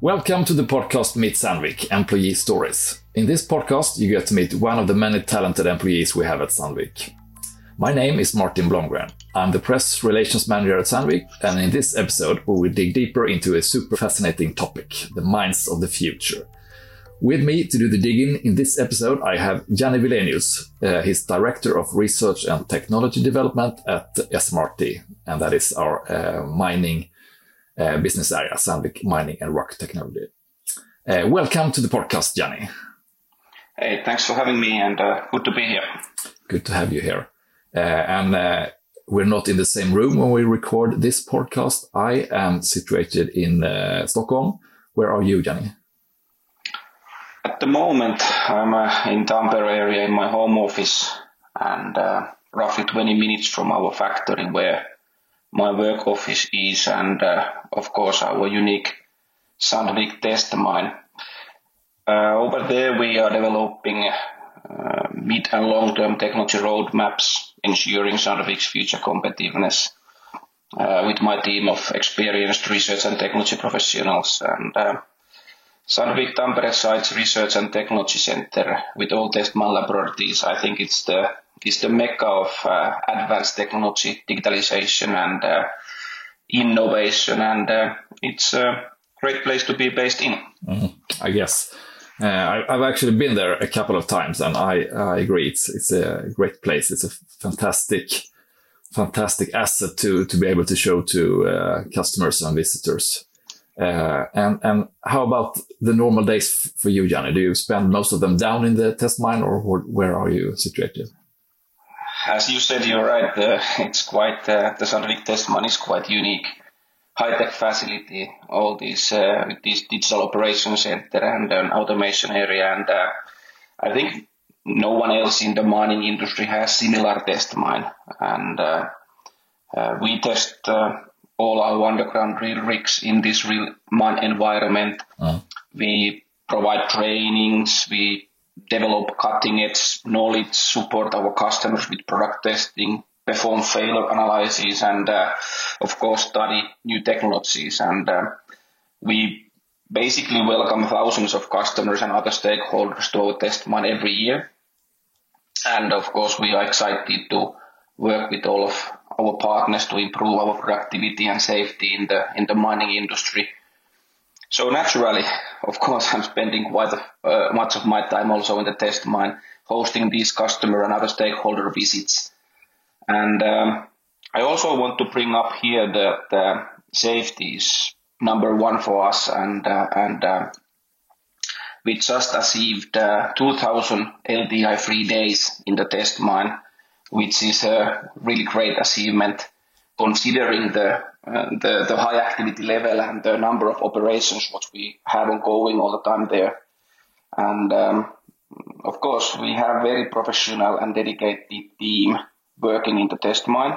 Welcome to the podcast Meet Sandvik Employee Stories. In this podcast, you get to meet one of the many talented employees we have at Sandvik. My name is Martin Blomgren. I'm the press relations manager at Sandvik, and in this episode, we will dig deeper into a super fascinating topic the mines of the future. With me to do the digging in this episode, I have Janne Vilenius. Uh, he's Director of Research and Technology Development at SMRT, and that is our uh, mining business area, Sandvik Mining and Rock Technology. Uh, welcome to the podcast, Janne. Hey, thanks for having me, and uh, good to be here. Good to have you here. Uh, and we're not in the same room when we record this podcast. I am situated in Stockholm. Where are you, Janne? At the moment, I'm uh, in Tampere area in my home office and uh, roughly 20 minutes from our factory where my work office is and uh, of course our unique Sandvik test mine. Uh, over there we are developing uh, mid and long-term technology roadmaps ensuring Sandvik's future competitiveness with my team of experienced research and technology professionals and Sandvik Tampere Site's Research and Technology Center with all test mine laboratories. I think it's the is the mecca of uh, advanced technology, digitalization, and uh, innovation, and uh, it's a great place to be based in. Mm, I guess. Uh, I, have actually been there a couple of times, and I, I agree. It's it's a great place. It's a fantastic, fantastic asset to to be able to show to uh, customers and visitors. Uh, and and how about the normal days for you, Janne? Do you spend most of them down in the test mine, or where are you situated? As you said, you're right. Uh, it's quite uh, the Sandvik test mine is quite unique, high tech facility. All these uh, this digital operations center and an automation area, and uh, I think no one else in the mining industry has similar test mine. And uh, we test all our underground drill rigs in this real mine environment. Uh-huh. We provide trainings, we develop cutting edge knowledge, support our customers with product testing, perform failure analysis, and uh, of course study new technologies. And uh, we basically welcome thousands of customers and other stakeholders to our test mine every year. And of course, we are excited to work with all of our partners to improve our productivity and safety in the in the mining industry. So naturally, of course, I'm spending quite a, uh, much of my time also in the test mine, hosting these customer and other stakeholder visits. And um, I also want to bring up here that safety is number one for us, and uh, and uh, we just achieved uh, 2,000 LTI-free days in the test mine which is a really great achievement considering the, uh, the, the high activity level and the number of operations what we have ongoing all the time there. And um, of course, we have very professional and dedicated team working in the test mine.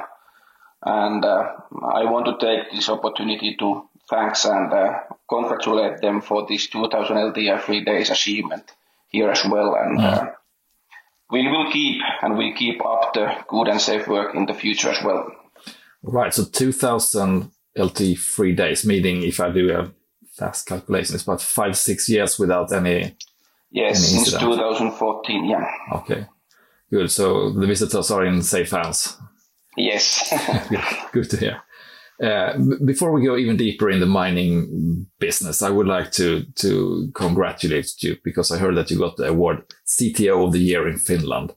And uh, I want to take this opportunity to thanks and uh, congratulate them for this 2000 LTI free days achievement here as well. And mm we will keep and we keep up the good and safe work in the future as well. Right. So 2000 LT free days, meaning if I do a fast calculation, it's about five, six years without any. Yes, any since 2014. Yeah. Okay. Good. So the visitors are in safe hands. Yes. good to hear. Uh, before we go even deeper in the mining business, I would like to to congratulate you because I heard that you got the award CTO of the Year in Finland.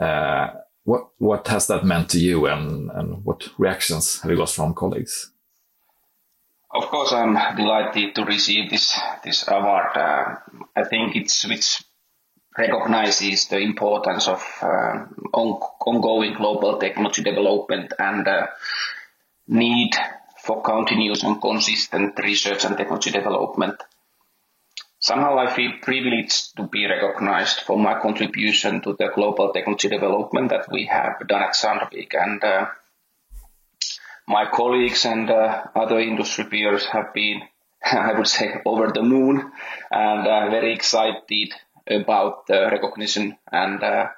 Uh, what what has that meant to you, and and what reactions have you got from colleagues? Of course, I'm delighted to receive this this award. Uh, I think it's which recognizes the importance of uh, on, ongoing global technology development and uh, need for continuous and consistent research and technology development. Somehow I feel privileged to be recognized for my contribution to the global technology development that we have done at Sandvik and uh, my colleagues and uh, other industry peers have been, I would say, over the moon and uh, very excited about the recognition and uh,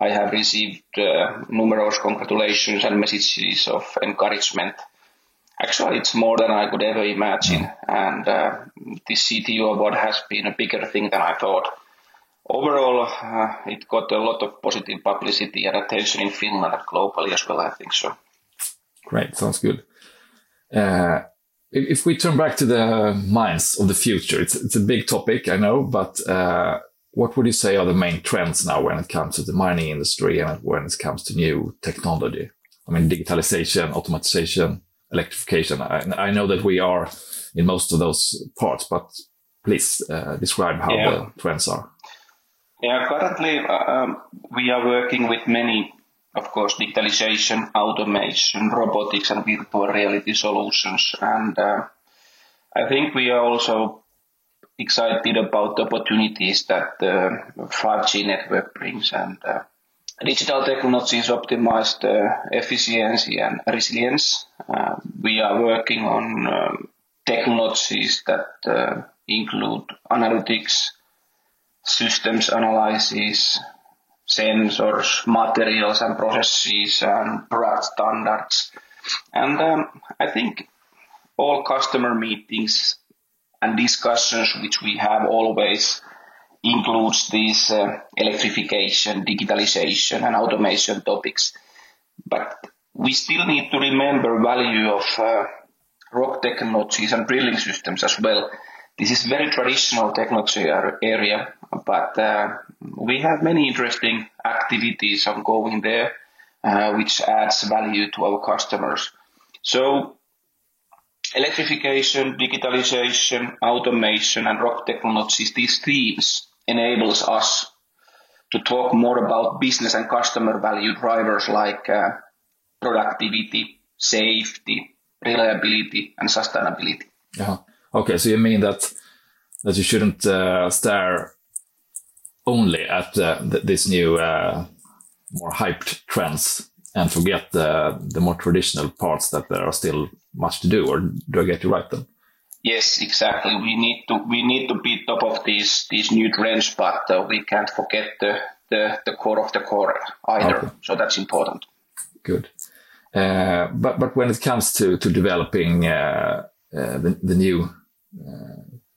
I have received uh, numerous congratulations and messages of encouragement. Actually, it's more than I could ever imagine. And uh, this CTO award has been a bigger thing than I thought. Overall, uh, it got a lot of positive publicity and attention in Finland and globally as well, I think so. Great, sounds good. Uh, if we turn back to the mines of the future, it's, it's a big topic, I know, but uh, what would you say are the main trends now when it comes to the mining industry and when it comes to new technology? I mean, digitalization, automatization, electrification. I, I know that we are in most of those parts, but please uh, describe how yeah. the trends are. Yeah, currently um, we are working with many of course, digitalization, automation, robotics, and virtual reality solutions. And uh, I think we are also excited about the opportunities that the 5G network brings. And uh, digital technologies optimize the efficiency and resilience. Uh, we are working on um, technologies that uh, include analytics, systems analysis, sensors, materials and processes and product standards. And um, I think all customer meetings and discussions which we have always includes these uh, electrification, digitalization and automation topics. But we still need to remember value of uh, rock technologies and drilling systems as well. This is very traditional technology area, but uh, we have many interesting activities ongoing there, uh, which adds value to our customers. So electrification, digitalization, automation, and rock technologies, these themes enables us to talk more about business and customer value drivers like uh, productivity, safety, reliability, and sustainability. Yeah. Okay, so you mean that that you shouldn't uh, stare only at uh, th this new uh, more hyped trends and forget the the more traditional parts that there are still much to do or do i get you right then? Yes exactly. We need to we need to be top of these these new trends but uh, we can't forget the, the the core of the core either. Okay. so that's important. Good. Uh, but but when it comes to to developing uh, uh, the, the new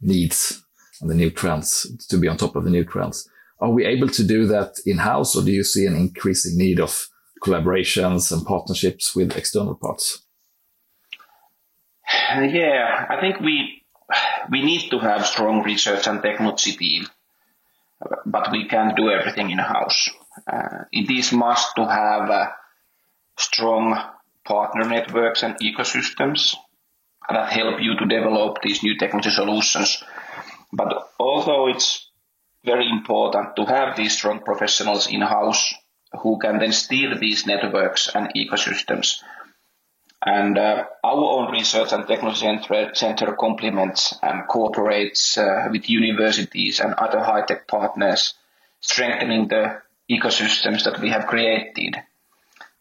needs and the new trends to be on top of the new trends are we able to do that in-house, or do you see an increasing need of collaborations and partnerships with external parts? Yeah, I think we we need to have strong research and technology team, but we can't do everything in-house. Uh, it is must to have uh, strong partner networks and ecosystems that help you to develop these new technology solutions. But although it's very important to have these strong professionals in house who can then steer these networks and ecosystems. And uh, our own research and technology center complements and cooperates uh, with universities and other high-tech partners, strengthening the ecosystems that we have created.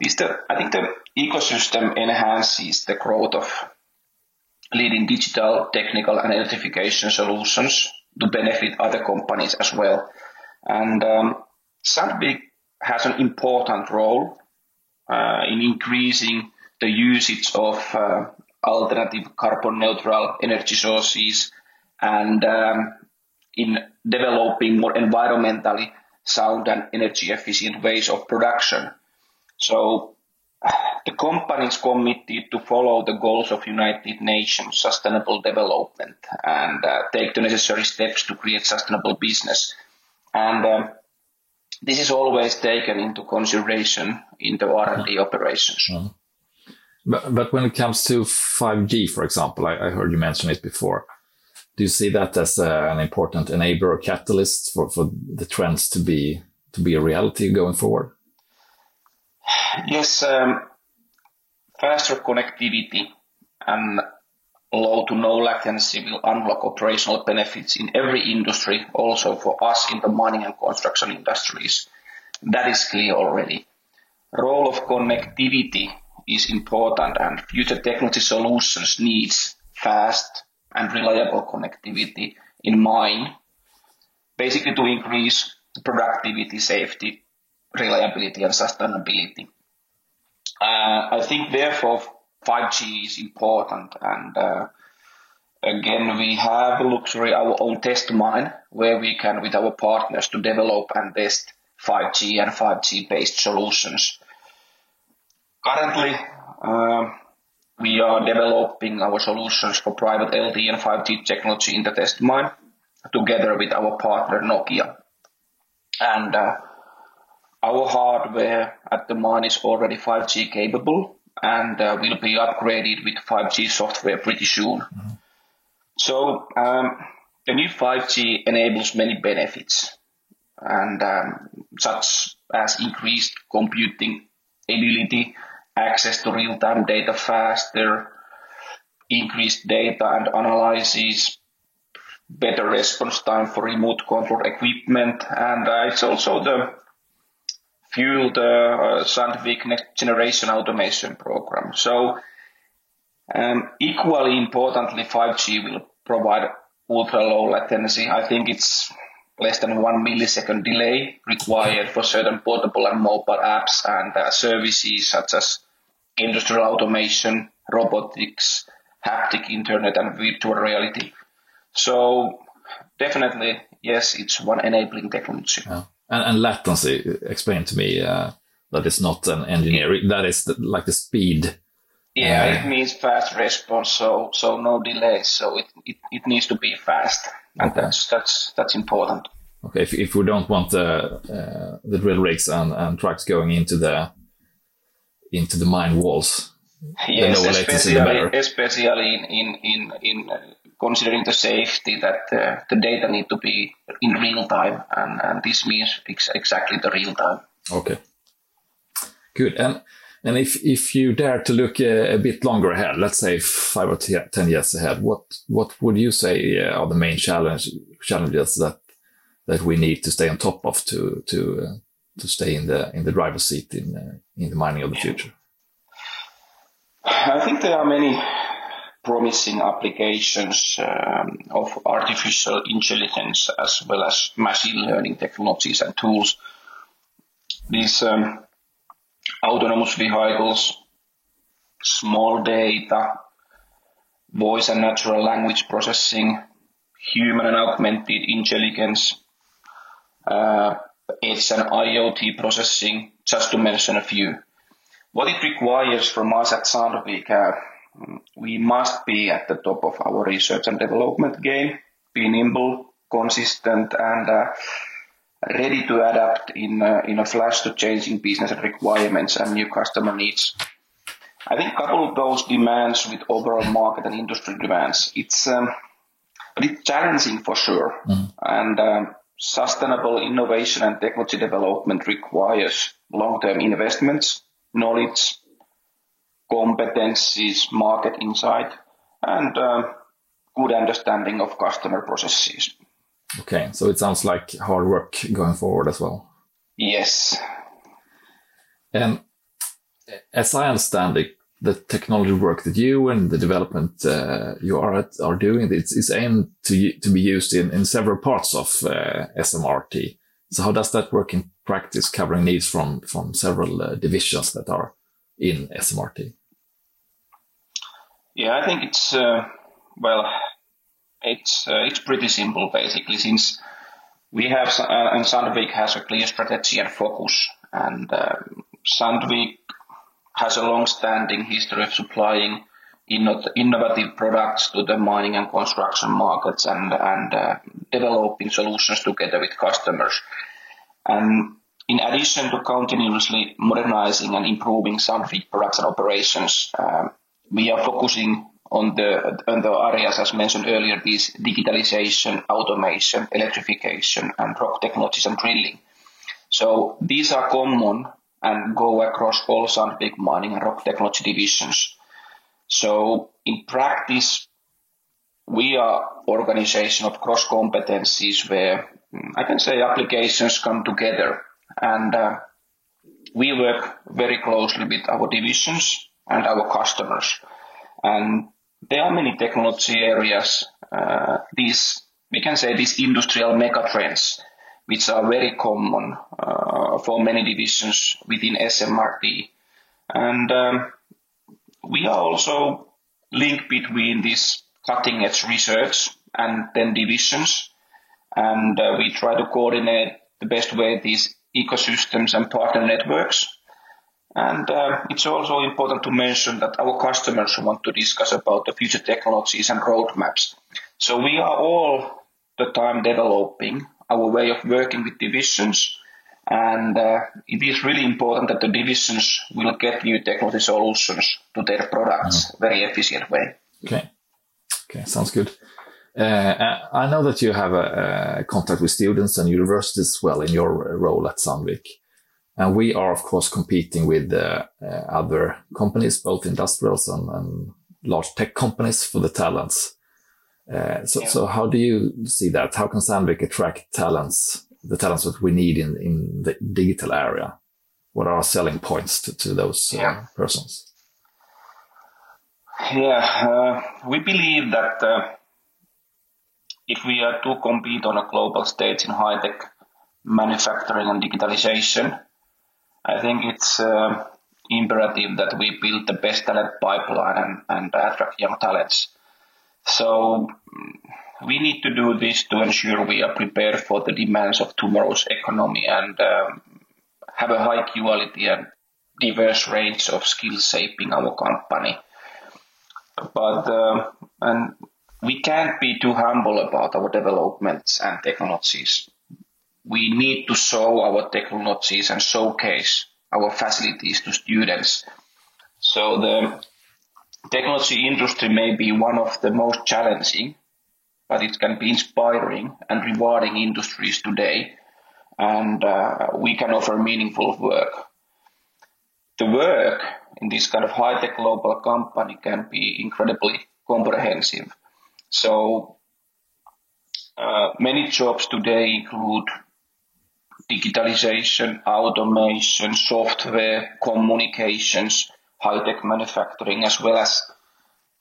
This the, I think the ecosystem enhances the growth of leading digital, technical, and electrification solutions to benefit other companies as well. And um, Sandvik has an important role uh, in increasing the usage of uh, alternative carbon neutral energy sources and um, in developing more environmentally sound and energy efficient ways of production. So the company is committed to follow the goals of United Nations Sustainable Development and uh, take the necessary steps to create sustainable business. And um, this is always taken into consideration in the R&D operations. Mm-hmm. But, but when it comes to 5G, for example, I, I heard you mention it before. Do you see that as uh, an important enabler or catalyst for, for the trends to be to be a reality going forward? Yes, um, faster connectivity and low to no latency will unlock operational benefits in every industry, also for us in the mining and construction industries. That is clear already. Role of connectivity is important and future technology solutions needs fast and reliable connectivity in mine, basically to increase productivity, safety, reliability and sustainability. Uh, I think therefore 5G is important. And uh, again, we have luxury our own test mine where we can, with our partners, to develop and test 5G and 5G based solutions. Currently, uh, we are developing our solutions for private LTE and 5G technology in the test mine together with our partner Nokia. And uh, our hardware at the mine is already 5G capable and uh, will be upgraded with 5G software pretty soon. Mm-hmm. So um, the new 5G enables many benefits, and um, such as increased computing ability, access to real-time data faster, increased data and analysis, better response time for remote control equipment, and uh, it's also the fuel the uh, Sandvik next generation automation program. So um, equally importantly, 5G will provide ultra low latency. I think it's less than one millisecond delay required for certain portable and mobile apps and uh, services such as industrial automation, robotics, haptic internet, and virtual reality. So definitely, yes, it's one enabling technology. Yeah. And, and, latency, explain to me uh, that is not an engineering, that is the, like the speed yeah, uh, it means fast response, so so no delays. So it, it, it needs to be fast, and okay. that's that's that's important. Okay, if, if we don't want the uh, the drill rigs and, and trucks going into the into the mine walls, yes, especially especially in in in, in uh, considering the safety that uh, the data need to be in real time, and, and this means ex- exactly the real time. Okay, good and and if if you dare to look a, a bit longer ahead, let's say five or ten years ahead, what what would you say uh, are the main challenge challenges that that we need to stay on top of to to uh, to stay in the in the driver's seat in uh, in the mining of the future? I think there are many promising applications um, of artificial intelligence as well as machine learning technologies and tools. These um, autonomous vehicles, small data, voice and natural language processing, human and augmented intelligence, uh, and IoT processing, just to mention a few. What it requires from us at Sandvik, uh, we must be at the top of our research and development game, be nimble, consistent, and uh, ready to adapt in a, in a flash to changing business requirements and new customer needs. I think a couple of those demands with overall market and industry demands, it's um, but it's challenging for sure. Mm-hmm. And um, sustainable innovation and technology development requires long-term investments, knowledge, competencies, market insight, and uh, good understanding of customer processes. Okay, so it sounds like hard work going forward as well. Yes. And as I understand it, the technology work that you and the development uh, you are at, are doing it's, it's aimed to to be used in, in several parts of uh, SMRT. So how does that work in practice, covering needs from from several uh, divisions that are in SMRT? Yeah, I think it's uh, well it's uh, it's pretty simple basically since we have uh, and Sandvik has a clear strategy and focus, and uh, Sandvik has a long-standing history of supplying innovative products to the mining and construction markets and and uh, developing solutions together with customers. And in addition to continuously modernizing and improving Sandvik products and operations, uh, we are focusing on the on the areas as mentioned earlier, these digitalization, automation, electrification, and rock technologies and drilling. So these are common and go across all Sandvik mining and rock technology divisions. So in practice, we are organization of cross competencies where mm, I can say applications come together and uh, we work very closely with our divisions and our customers. And there are many technology areas, uh, these, we can say these industrial megatrends, which are very common uh, for many divisions within SMRT. And um, we are also linked between this cutting edge research and then divisions. And uh, we try to coordinate the best way these ecosystems and partner networks. And uh, it's also important to mention that our customers want to discuss about the future technologies and roadmaps. So we are all the time developing our way of working with divisions. And uh, it is really important that the divisions will get new technology solutions to their products mm-hmm. very efficient way. Okay. Okay, sounds good. Uh, I know that you have a, a, contact with students and universities as well in your role at Sandvik. And we are, of course, competing with uh, uh, other companies, both industrials and, and, large tech companies for the talents. Uh, so, yeah. so how do you see that? How can Sandvik attract talents, the talents that we need in, in the digital area? What are our selling points to, to those uh, yeah. persons? Yeah, uh, we believe that uh, if we are to compete on a global stage in high tech manufacturing and digitalization, I think it's uh, imperative that we build the best talent pipeline and, and attract young talents. So mm, we need to do this to ensure we are prepared for the demands of tomorrow's economy and um, have a high quality and diverse range of skills shaping our company. But uh, and we can't be too humble about our developments and technologies. We need to show our technologies and showcase our facilities to students. So the technology industry may be one of the most challenging, but it can be inspiring and rewarding industries today. And uh, we can offer meaningful work. The work in this kind of high-tech global company can be incredibly comprehensive. So uh, many jobs today include digitalization, automation, software, communications, high-tech manufacturing, as well as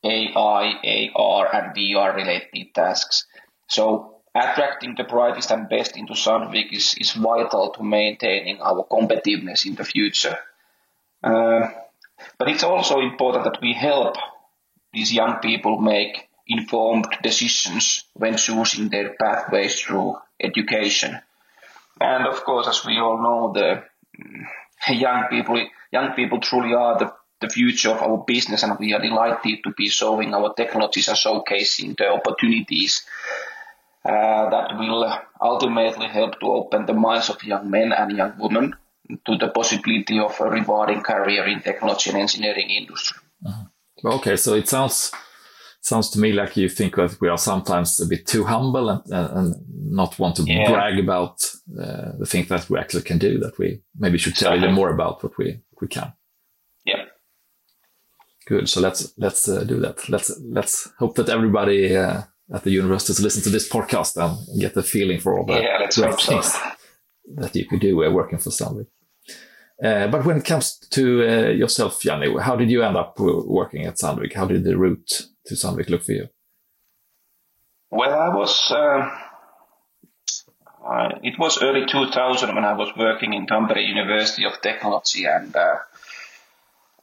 AI, AR, and VR related tasks. So attracting the brightest and best into Sandvik is, is vital to maintaining our competitiveness in the future. Uh, but it's also important that we help these young people make informed decisions when choosing their pathways through education. And of course, as we all know, the mm, young people, young people truly are the, the future of our business, and we are delighted to be showing our technologies and showcasing the opportunities uh, that will ultimately help to open the minds of young men and young women to the possibility of a rewarding career in technology and engineering industry. Uh-huh. Okay, so it sounds sounds to me like you think that we are sometimes a bit too humble and, and not want to yeah. brag about the things that we actually can do. That we maybe should tell you more about what we we can. Yeah. Good. So let's let's uh, do that. Let's let's hope that everybody uh, at the universities listen to this podcast and get the feeling for all the yeah, let's hope so. that you could do uh, working for somebody. Uh, but when it comes to uh, yourself, Janne, how did you end up working at Sandvik? How did the route to Sandvik look for you? Well, I was. Uh, it was early 2000 when I was working in Tampere University of Technology, and uh,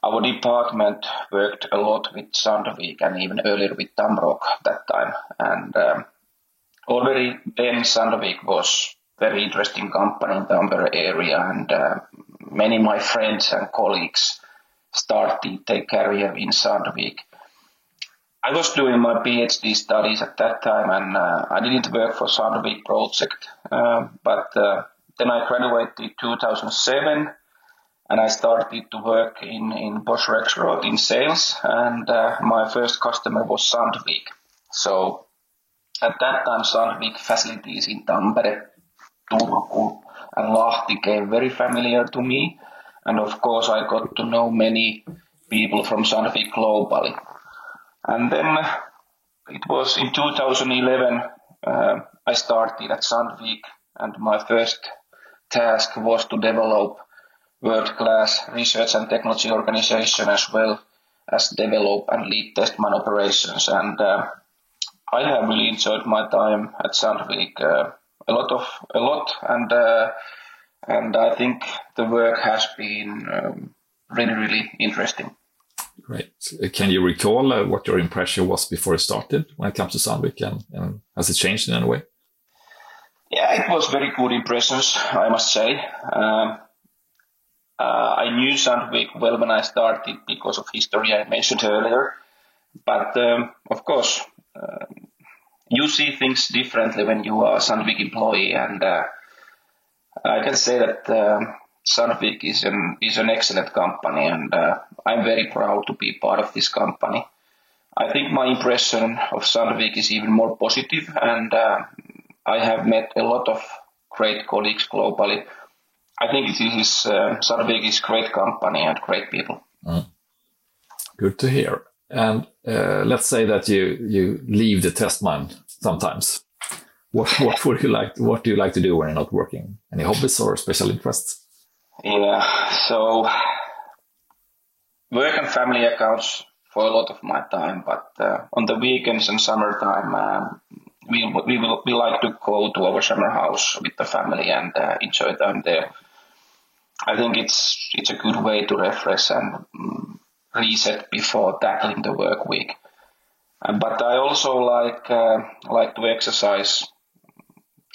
our department worked a lot with Sandvik and even earlier with Tamrock that time. And um, already then Sandvik was very interesting company in Tampere area, and uh, many of my friends and colleagues started their career in Sandvik. I was doing my PhD studies at that time, and uh, I didn't work for Sandvik project. Uh, but uh, then I graduated in 2007, and I started to work in in Bosch Rexroth in sales, and uh, my first customer was Sandvik. So at that time, Sandvik facilities in Tampere, Turku, and Lahti came very familiar to me, and of course I got to know many people from Sandvik globally. And then it was in 2011 uh, I started at Sandvik, and my first task was to develop world-class research and technology organization as well as develop and lead test mine operations. And uh, I have really enjoyed my time at Sandvik uh, a lot of a lot, and uh, and I think the work has been um, really really interesting. Great. Can you recall uh, what your impression was before you started when it comes to Sandvik and, and has it changed in any way? Yeah, it was very good impressions, I must say. Um, uh, I knew Sandvik well when I started because of history I mentioned earlier. But um, of course, uh, you see things differently when you are a Sandvik employee, and uh, I can say that um, is an is an excellent company, and uh, I'm very proud to be part of this company. I think my impression of Sandvik is even more positive, and uh, I have met a lot of great colleagues globally. I think it is uh, Sandvik is great company and great people. Mm. Good to hear. And uh, let's say that you you leave the test mine sometimes. What what would you like? What do you like to do when you're not working? Any hobbies or special interests? Yeah, so work and family accounts for a lot of my time, but uh, on the weekends and summertime, um, we we will we like to go to our summer house with the family and uh, enjoy time there. I think it's it's a good way to refresh and um, reset before tackling the work week. Uh, but I also like uh, like to exercise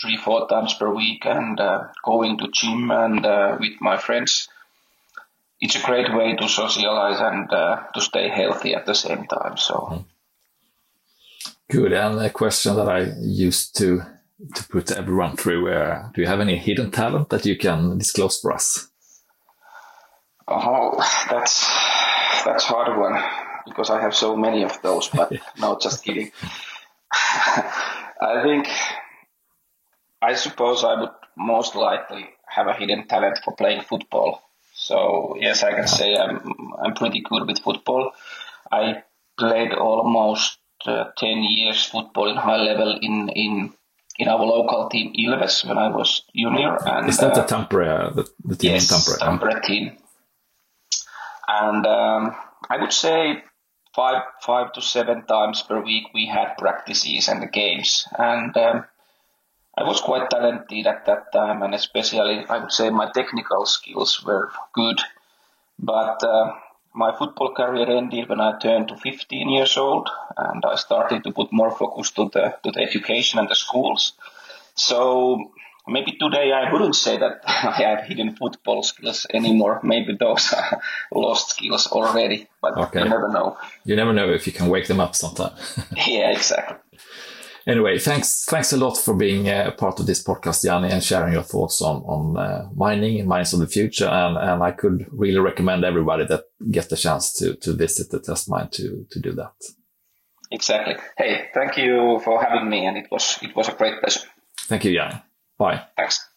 three four times per week and uh, going to gym and uh, with my friends. It's a great way to socialize and uh, to stay healthy at the same time. So. Mm-hmm. Good. And a question that I used to to put everyone through: uh, Do you have any hidden talent that you can disclose for us? Oh, that's that's hard one because I have so many of those. But no, just kidding. I think I suppose I would most likely have a hidden talent for playing football. So yes, I can say I'm I'm pretty good with football. I played almost uh, ten years football in high level in in in our local team Ilves when I was junior. And is that uh, the Tampere the, the team yes, Tampere? Tampere team. And um, I would say five five to seven times per week we had practices and games, and um, I was quite talented at that time, and especially I would say my technical skills were good, but. Uh, my football career ended when I turned to 15 years old, and I started to put more focus to the to the education and the schools. So maybe today I wouldn't say that I have hidden football skills anymore. Maybe those are lost skills already, but okay. you never know. You never know if you can wake them up sometime. yeah, exactly. Anyway, thanks thanks a lot for being a part of this podcast, Janne, and sharing your thoughts on on uh, mining and mines of the future. And and I could really recommend everybody that get the chance to to visit the test mine to to do that. Exactly. Hey, thank you for having me, and it was it was a great pleasure. Thank you, Janne. Bye. Thanks.